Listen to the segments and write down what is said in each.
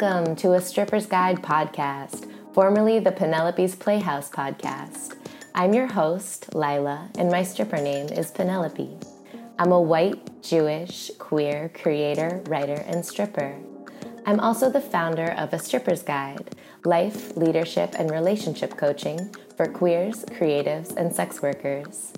welcome to a Stripper's Guide podcast, formerly the Penelope's Playhouse podcast. I'm your host, Leilah, and my stripper name is Penelope. I'm a white, Jewish, queer creator, writer, and stripper. I'm also the founder of A Stripper's Guide, life, leadership, and relationship coaching for queers, creatives, and sex workers.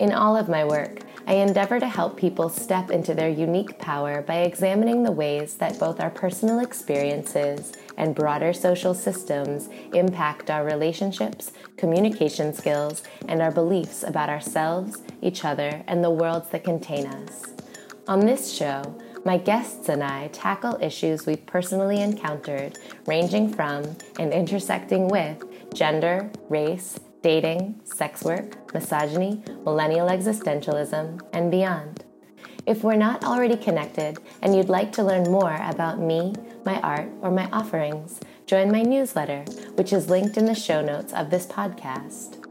In all of my work, I endeavor to help people step into their unique power by examining the ways that both our personal experiences and broader social systems impact our relationships, communication skills, and our beliefs about ourselves, each other, and the worlds that contain us. On this show, my guests and I tackle issues we've personally encountered, ranging from and intersecting with gender, race, dating, sex work, misogyny, millennial existentialism, and beyond. If we're not already connected and you'd like to learn more about me, my art, or my offerings, join my newsletter, which is linked in the show notes of this podcast.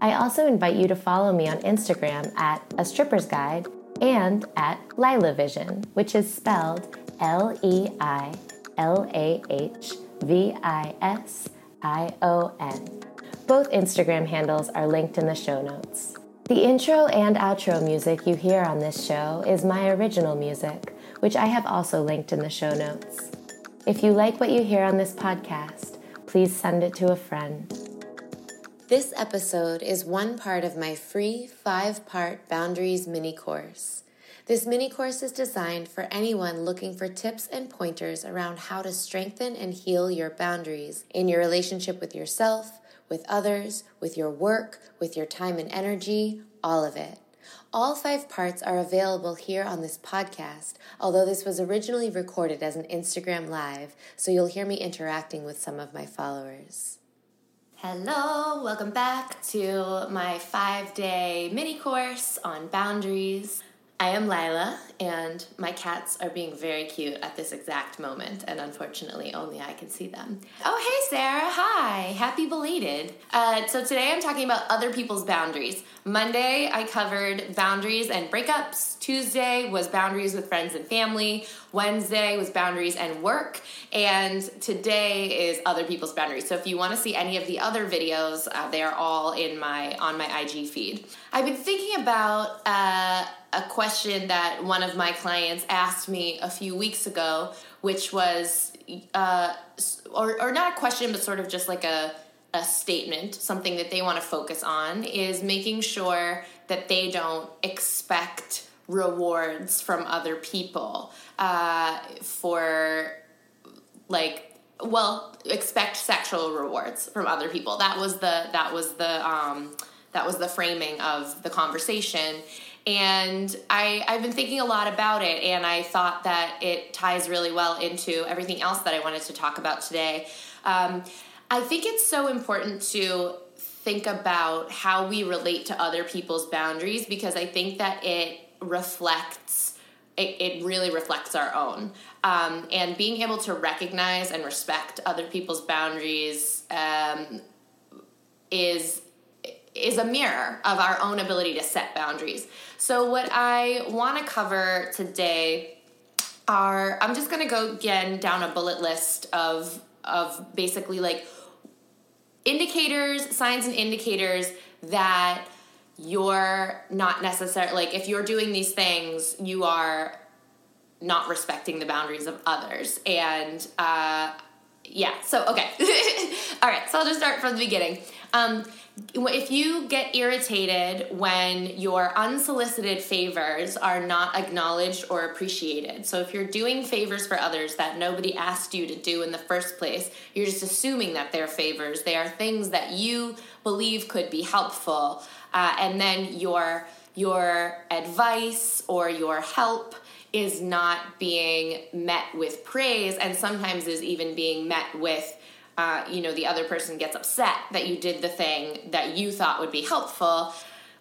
I also invite you to follow me on Instagram at A Stripper's Guide and at Leilah Vision, which is spelled L E I L A H V I S I O N. Both Instagram handles are linked in the show notes. The intro and outro music you hear on this show is my original music, which I have also linked in the show notes. If you like what you hear on this podcast, please send it to a friend. This episode is one part of my free five part Boundaries mini course. This mini course is designed for anyone looking for tips and pointers around how to strengthen and heal your boundaries in your relationship with yourself with others, with your work, with your time and energy, all of it. All five parts are available here on this podcast, although this was originally recorded as an Instagram Live, so you'll hear me interacting with some of my followers. Hello, welcome back to my five day mini course on boundaries. I am Leilah, and my cats are being very cute at this exact moment, and unfortunately, only I can see them. Oh, hey, Sarah. Hi. Happy belated. Uh, so, today I'm talking about other people's boundaries. Monday, I covered boundaries and breakups. Tuesday was boundaries with friends and family. Wednesday was boundaries and work. And today is other people's boundaries. So, if you want to see any of the other videos, uh, they are all in my on my IG feed. I've been thinking about. Uh, a question that one of my clients asked me a few weeks ago, which was, uh, or, or not a question, but sort of just like a, a statement, something that they want to focus on, is making sure that they don't expect rewards from other people uh, for like well expect sexual rewards from other people that was the that was the um that was the framing of the conversation and I, I've been thinking a lot about it, and I thought that it ties really well into everything else that I wanted to talk about today. Um, I think it's so important to think about how we relate to other people's boundaries because I think that it reflects it, it really reflects our own. Um, and being able to recognize and respect other people's boundaries um, is is a mirror of our own ability to set boundaries. So, what I want to cover today are I'm just going to go again down a bullet list of of basically like indicators, signs and indicators that you're not necessarily like if you're doing these things, you are not respecting the boundaries of others. And uh, yeah, so okay. All right, so I'll just start from the beginning. Um, if you get irritated when your unsolicited favors are not acknowledged or appreciated, so if you're doing favors for others that nobody asked you to do in the first place, you're just assuming that they're favors. They are things that you believe could be helpful, uh, and then your your advice or your help is not being met with praise, and sometimes is even being met with uh, you know the other person gets upset that you did the thing that you thought would be helpful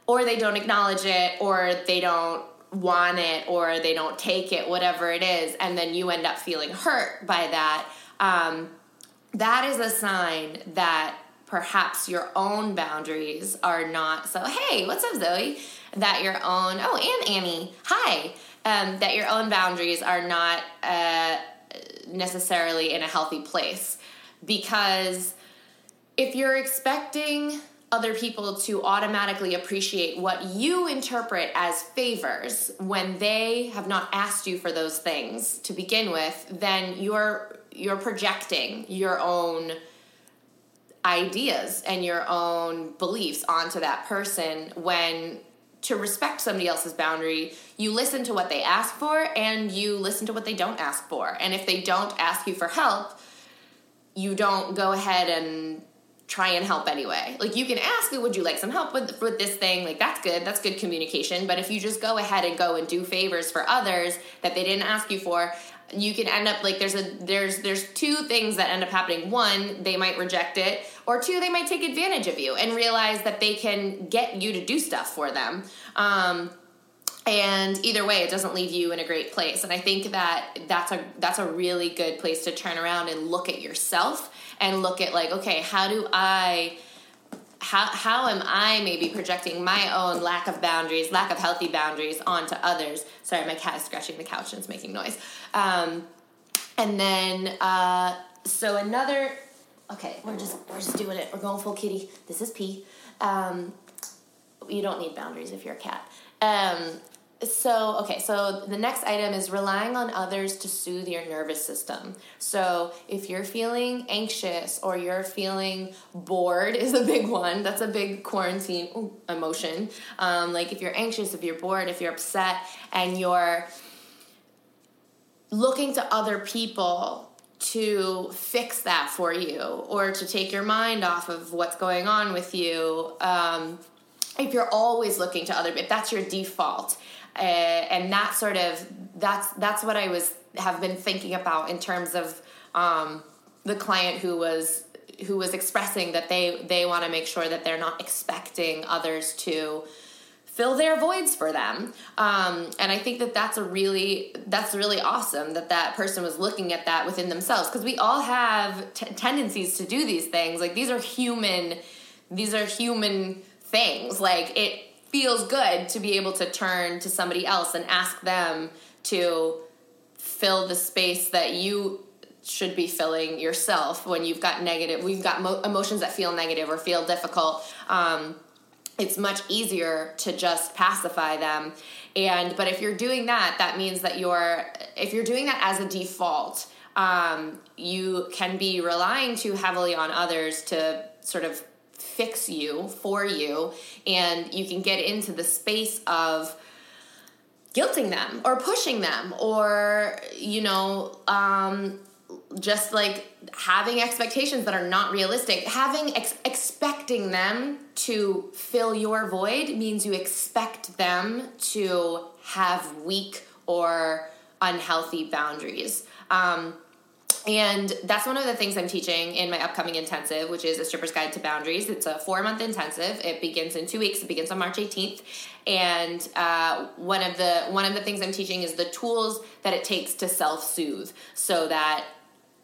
or they don't acknowledge it or they don't want it or they don't take it whatever it is and then you end up feeling hurt by that. Um, that is a sign that perhaps your own boundaries are not so hey what's up zoe? That your own oh and annie hi. Um, that your own boundaries are not uh, necessarily in a healthy place. Because if you're expecting other people to automatically appreciate what you interpret as favors when they have not asked you for those things to begin with then you're you're projecting your own ideas and your own beliefs onto that person when to respect somebody else's boundary, you listen to what they ask for and you listen to what they don't ask for. And if they don't ask you for help, you don't go ahead and try and help anyway. Like you can ask, would you like some help with with this thing? Like that's good. That's good communication. But if you just go ahead and go and do favors for others that they didn't ask you for, you can end up like there's a there's there's two things that end up happening. One they might reject it or two they might take advantage of you and realize that they can get you to do stuff for them. Um, and either way it doesn't leave you in a great place. And i think that that's a that's a really good place to turn around and look at yourself and look at like okay how do i how how am I maybe projecting my own lack of boundaries, lack of healthy boundaries onto others? Sorry, my cat is scratching the couch and it's making noise. Um, and then uh, so another. Okay, we're just we're just doing it. We're going full kitty. This is P. Um, you don't need boundaries if you're a cat. Um, so okay so the next item is relying on others to soothe your nervous system. So if you're feeling anxious or you're feeling bored is a big one. That's a big quarantine ooh, emotion. Um, like if you're anxious if you're bored if you're upset and you're looking to other people to fix that for you or to take your mind off of what's going on with you um, if you're always looking to other if that's your default uh, and that sort of that's that's what I was have been thinking about in terms of um, the client who was who was expressing that they they want to make sure that they're not expecting others to fill their voids for them. Um, and i think that that's a really that's really awesome that that person was looking at that within themselves because we all have t- tendencies to do these things. Like these are human these are human things. Like it feels good to be able to turn to somebody else and ask them to fill the space that you should be filling yourself when you've got negative we've got mo- emotions that feel negative or feel difficult. Um, it's much easier to just pacify them. And but if you're doing that that means that you're if you're doing that as a default um, you can be relying too heavily on others to sort of fix you for you and you can get into the space of guilting them or pushing them or you know um, just like having expectations that are not realistic. Having ex- expecting them to fill your void means you expect them to have weak or unhealthy boundaries. Um, and that's one of the things I'm teaching in my upcoming intensive, which is a stripper's guide to boundaries. It's a four month intensive. It begins in two weeks. It begins on March 18th. And uh, one of the one of the things I'm teaching is the tools that it takes to self soothe, so that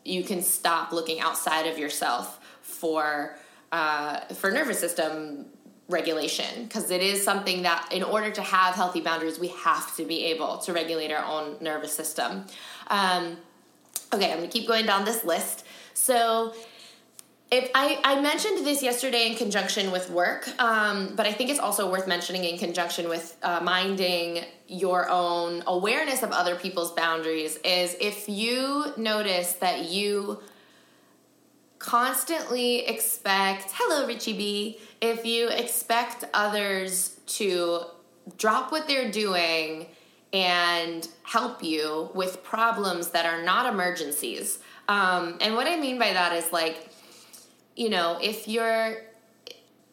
you can stop looking outside of yourself for uh, for nervous system regulation because it is something that in order to have healthy boundaries we have to be able to regulate our own nervous system um, Okay, I'm gonna keep going down this list. So, if I, I mentioned this yesterday in conjunction with work, um, but I think it's also worth mentioning in conjunction with uh, minding your own awareness of other people's boundaries. Is if you notice that you constantly expect, hello, Richie B, if you expect others to drop what they're doing and help you with problems that are not emergencies. Um, and what I mean by that is like, you know, if you're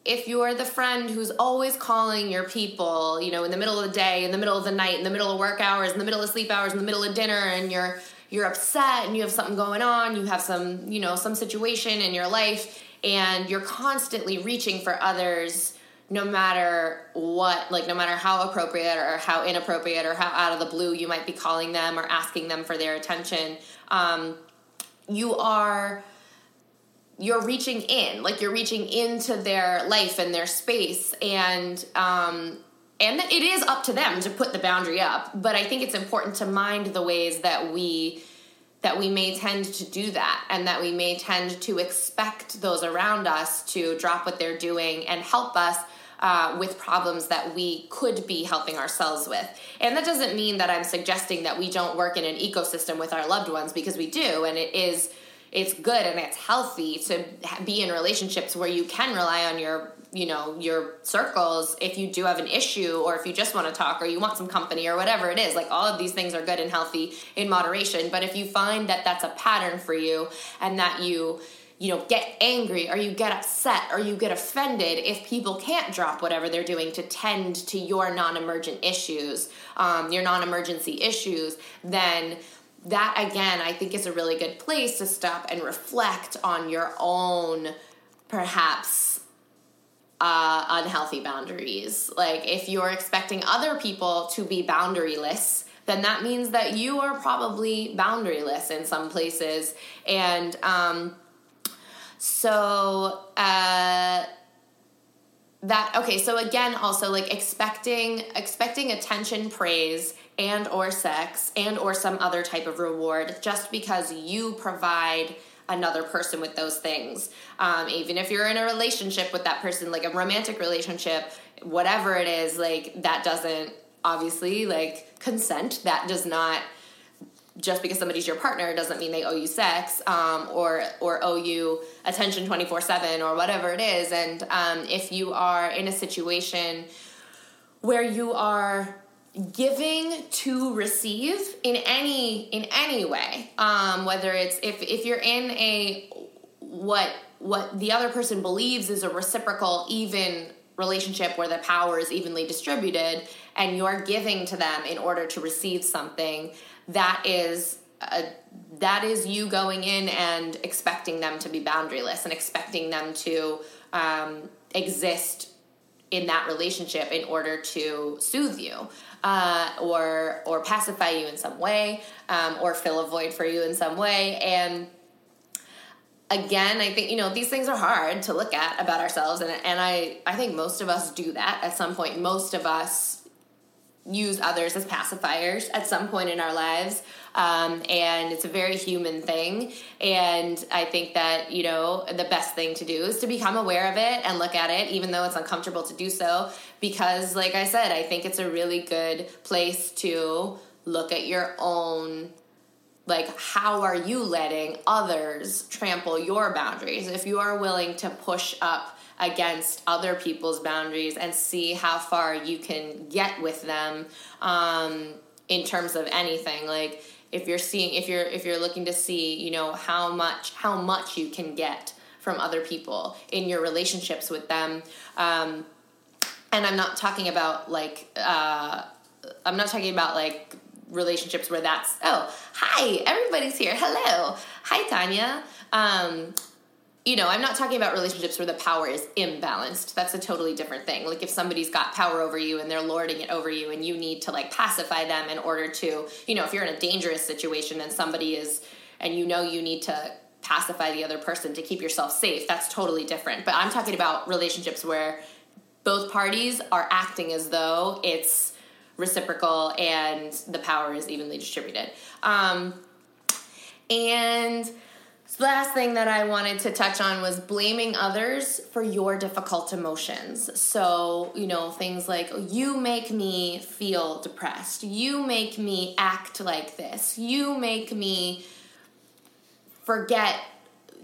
if you're the friend who's always calling your people, you know, in the middle of the day, in the middle of the night, in the middle of work hours, in the middle of sleep hours, in the middle of dinner, and you're you're upset and you have something going on, you have some, you know, some situation in your life, and you're constantly reaching for others no matter what, like no matter how appropriate or how inappropriate or how out of the blue you might be calling them or asking them for their attention, um, you are you're reaching in, like you're reaching into their life and their space, and um, and it is up to them to put the boundary up. But I think it's important to mind the ways that we that we may tend to do that and that we may tend to expect those around us to drop what they're doing and help us uh, with problems that we could be helping ourselves with. And that doesn't mean that I'm suggesting that we don't work in an ecosystem with our loved ones because we do, and it is it's good and it's healthy to be in relationships where you can rely on your you know your circles if you do have an issue or if you just want to talk or you want some company or whatever it is like all of these things are good and healthy in moderation. But if you find that that's a pattern for you and that you you know get angry or you get upset or you get offended if people can't drop whatever they're doing to tend to your non-emergent issues um, your non-emergency issues then that again i think is a really good place to stop and reflect on your own perhaps uh, unhealthy boundaries. Like if you're expecting other people to be boundaryless then that means that you are probably boundaryless in some places. And um, so uh, that okay so again also like expecting expecting attention praise and or sex and or some other type of reward just because you provide another person with those things. Um, even if you're in a relationship with that person like a romantic relationship whatever it is like that doesn't obviously like consent. That does not just because somebody's your partner doesn't mean they owe you sex um, or or owe you attention 24-7 or whatever it is. And um, if you are in a situation where you are giving to receive in any in any way um, whether it's if if you're in a what what the other person believes is a reciprocal even relationship where the power is evenly distributed and you're giving to them in order to receive something that is a, that is you going in and expecting them to be boundaryless and expecting them to um, exist in that relationship in order to soothe you uh, or or pacify you in some way um, or fill a void for you in some way and again i think you know these things are hard to look at about ourselves and, and i i think most of us do that at some point most of us use others as pacifiers at some point in our lives. Um, and it's a very human thing. And I think that, you know, the best thing to do is to become aware of it and look at it, even though it's uncomfortable to do so. Because, like I said, I think it's a really good place to look at your own like how are you letting others trample your boundaries if you are willing to push up against other people's boundaries and see how far you can get with them um, in terms of anything like if you're seeing if you're if you're looking to see you know how much how much you can get from other people in your relationships with them. Um, and i'm not talking about like uh, i'm not talking about like relationships where that's oh hi everybody's here. Hello. Hi tanya. Um, you know, I'm not talking about relationships where the power is imbalanced. That's a totally different thing. Like if somebody's got power over you and they're lording it over you and you need to like pacify them in order to, you know, if you're in a dangerous situation and somebody is and you know you need to pacify the other person to keep yourself safe, that's totally different. But I'm talking about relationships where both parties are acting as though it's reciprocal and the power is evenly distributed. Um, and so the last thing that I wanted to touch on was blaming others for your difficult emotions. So, you know, things like, you make me feel depressed. You make me act like this. You make me forget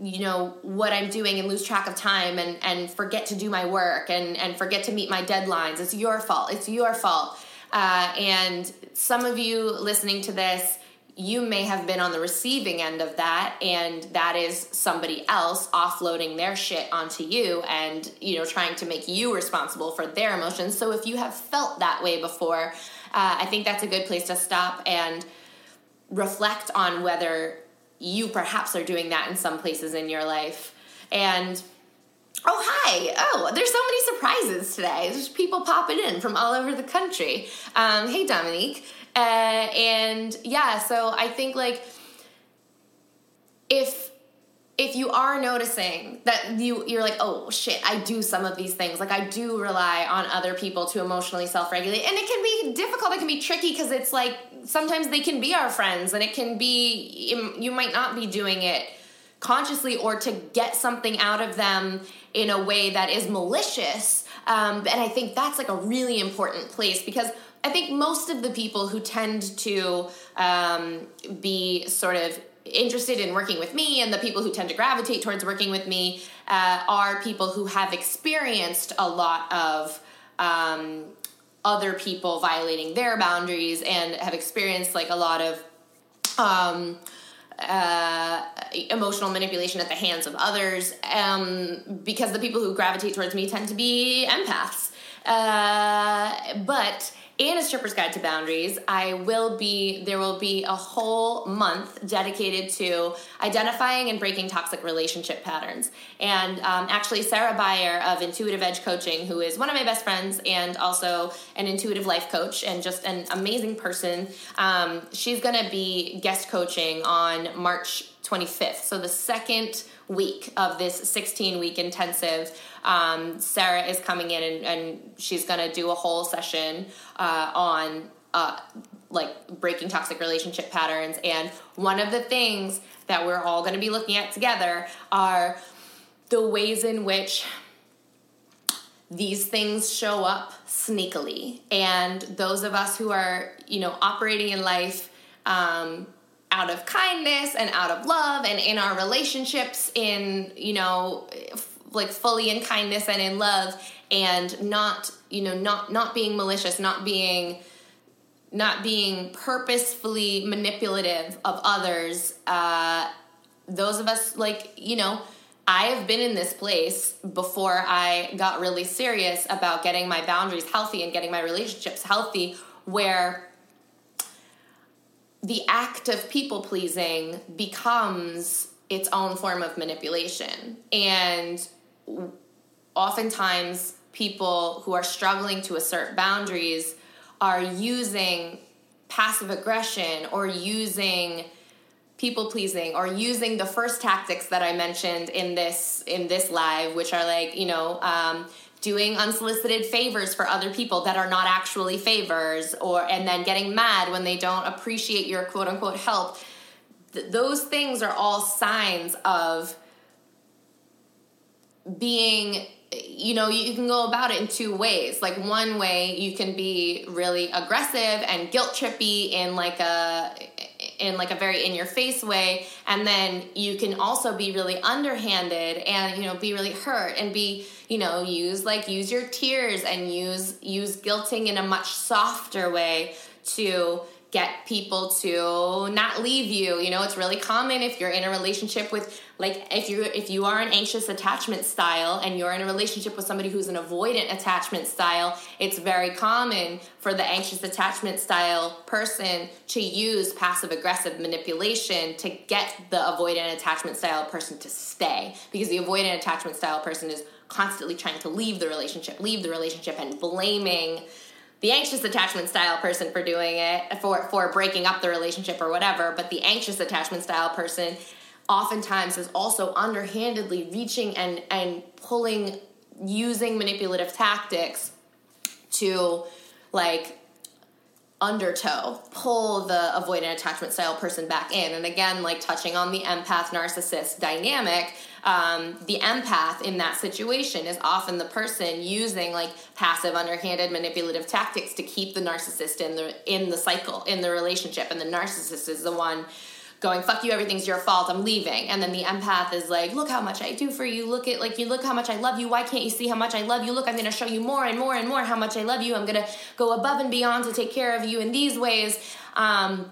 you know what i'm doing and lose track of time and and forget to do my work and and forget to meet my deadlines it's your fault it's your fault uh, and some of you listening to this you may have been on the receiving end of that and that is somebody else offloading their shit onto you and you know trying to make you responsible for their emotions so if you have felt that way before uh, i think that's a good place to stop and reflect on whether you perhaps are doing that in some places in your life and Oh, hi. Oh, there's so many surprises today. There's people popping in from all over the country. Um, hey, Dominique. Uh, and yeah, so I think like if if you are noticing that you you're like oh shit i do some of these things like i do rely on other people to emotionally self-regulate. And it can be difficult it can be tricky because it's like sometimes they can be our friends and it can be you might not be doing it consciously or to get something out of them in a way that is malicious. Um, and i think that's like a really important place because I think most of the people who tend to um, be sort of interested in working with me and the people who tend to gravitate towards working with me uh, are people who have experienced a lot of um, other people violating their boundaries and have experienced like a lot of um, uh, emotional manipulation at the hands of others um, because the people who gravitate towards me tend to be empaths. Uh, but in a stripper's guide to boundaries i will be there will be a whole month dedicated to identifying and breaking toxic relationship patterns. And um, actually sarah Beyer of intuitive edge coaching who is one of my best friends and also an intuitive life coach and just an amazing person um, she's going to be guest coaching on march 25th so the second week of this 16 week intensive um, Sarah is coming in and, and she's going to do a whole session uh, on uh, like breaking toxic relationship patterns. And one of the things that we're all going to be looking at together are the ways in which these things show up sneakily. And those of us who are, you know, operating in life um, out of kindness and out of love and in our relationships in, you know, like fully in kindness and in love and not you know not not being malicious not being not being purposefully manipulative of others uh those of us like you know I have been in this place before I got really serious about getting my boundaries healthy and getting my relationships healthy where the act of people pleasing becomes its own form of manipulation. And oftentimes people who are struggling to assert boundaries are using passive aggression or using people pleasing or using the first tactics that I mentioned in this in this live, which are like you know um, doing unsolicited favors for other people that are not actually favors, or and then getting mad when they don't appreciate your quote unquote help. Th- those things are all signs of being you know you can go about it in two ways. Like one way you can be really aggressive and guilt trippy in like a in like a very in your face way. And then you can also be really underhanded and you know be really hurt and be you know use like use your tears and use use guilting in a much softer way to get people to not leave you. You know it's really common if you're in a relationship with like if you if you are an anxious attachment style and you're in a relationship with somebody who's an avoidant attachment style it's very common for the anxious attachment style person to use passive aggressive manipulation to get the avoidant attachment style person to stay. Because the avoidant attachment style person is constantly trying to leave the relationship leave the relationship and blaming the anxious attachment style person for doing it for for breaking up the relationship or whatever but the anxious attachment style person oftentimes is also underhandedly reaching and and pulling using manipulative tactics to like undertow pull the avoidant attachment style person back in. And again like touching on the empath narcissist dynamic um, the empath in that situation is often the person using like passive underhanded manipulative tactics to keep the narcissist in the in the cycle in the relationship. And the narcissist is the one going fuck you everything's your fault i'm leaving. And then the empath is like look how much i do for you. Look at like you look how much i love you. Why can't you see how much i love you? Look i'm to show you more and more and more how much i love you. I'm to go above and beyond to take care of you in these ways. Um,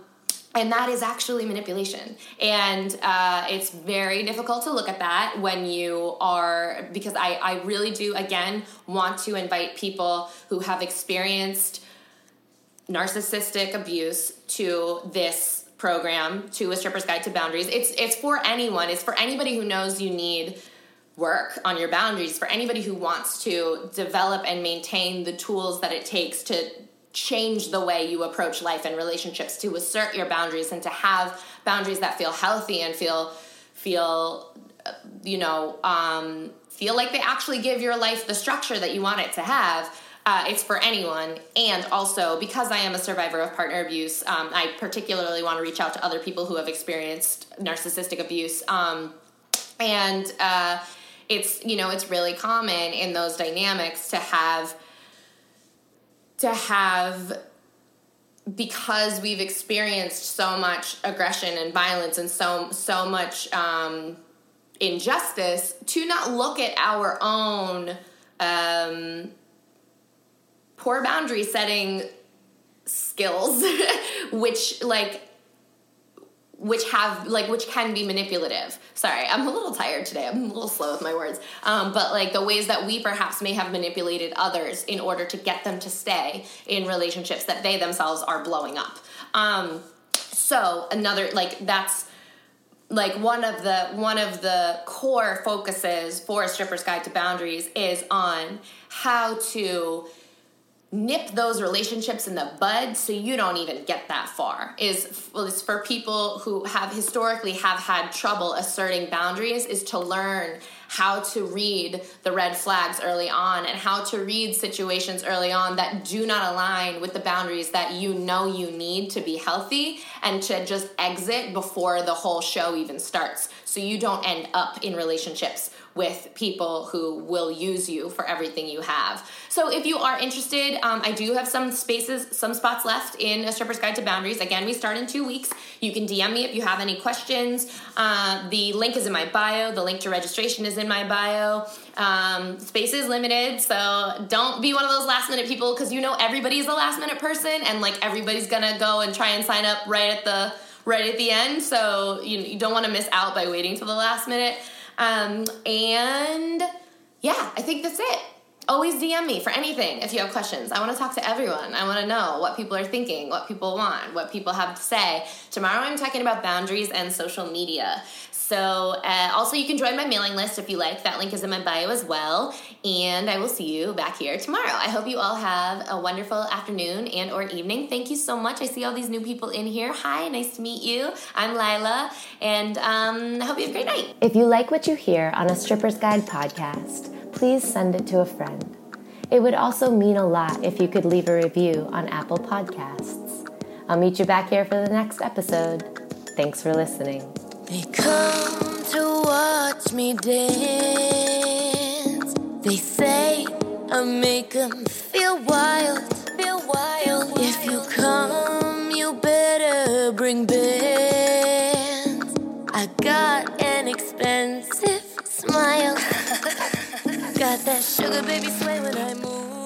and that is actually manipulation. And uh, it's very difficult to look at that when you are because I, I really do again want to invite people who have experienced narcissistic abuse to this program to a stripper's guide to boundaries it's it's for anyone it's for anybody who knows you need work on your boundaries for anybody who wants to develop and maintain the tools that it takes to change the way you approach life and relationships to assert your boundaries and to have boundaries that feel healthy and feel feel you know, um, feel like they actually give your life the structure that you want it to have. Uh, it's for anyone. And also, because I am a survivor of partner abuse, um, I particularly want to reach out to other people who have experienced narcissistic abuse. Um, and uh, it's, you know, it's really common in those dynamics to have, to have, because we've experienced so much aggression and violence and so, so much, um, injustice to not look at our own um, poor boundary setting skills which like which have like which can be manipulative. Sorry i'm a little tired today. I'm a little slow with my words. Um, but like the ways that we perhaps may have manipulated others in order to get them to stay in relationships that they themselves are blowing up. Um, so another like that's like one of the one of the core focuses for a stripper's guide to boundaries is on how to nip those relationships in the bud so you don't even get that far. Is, is for people who have historically have had trouble asserting boundaries is to learn how to read the red flags early on and how to read situations early on that do not align with the boundaries that you know you need to be healthy and to just exit before the whole show even starts. So you don't end up in relationships with people who will use you for everything you have. So if you are interested, um, I do have some spaces, some spots left in A Stripper's Guide to Boundaries. Again, we start in two weeks. You can DM me if you have any questions. Uh, the link is in my bio. The link to registration is in my bio. Um, space is limited, so don't be one of those last minute people because you know everybody's a last minute person and like everybody's gonna go and try and sign up right at the right at the end. So you, you don't want to miss out by waiting till the last minute. Um, and yeah, I think that's it. Always DM me for anything if you have questions. I want to talk to everyone. I want to know what people are thinking, what people want, what people have to say. Tomorrow I'm talking about boundaries and social media. So, uh, also, you can join my mailing list if you like. That link is in my bio as well. And I will see you back here tomorrow. I hope you all have a wonderful afternoon and or evening. Thank you so much. I see all these new people in here. Hi, nice to meet you. I'm Leilah, and um, I hope you have a great night. If you like what you hear on a Stripper's Guide podcast, please send it to a friend. It would also mean a lot if you could leave a review on Apple Podcasts. I'll meet you back here for the next episode. Thanks for listening. They come to watch me dance. They say I make them feel wild, feel wild. If you come, you better bring bands. I got got that sugar baby sway when I move.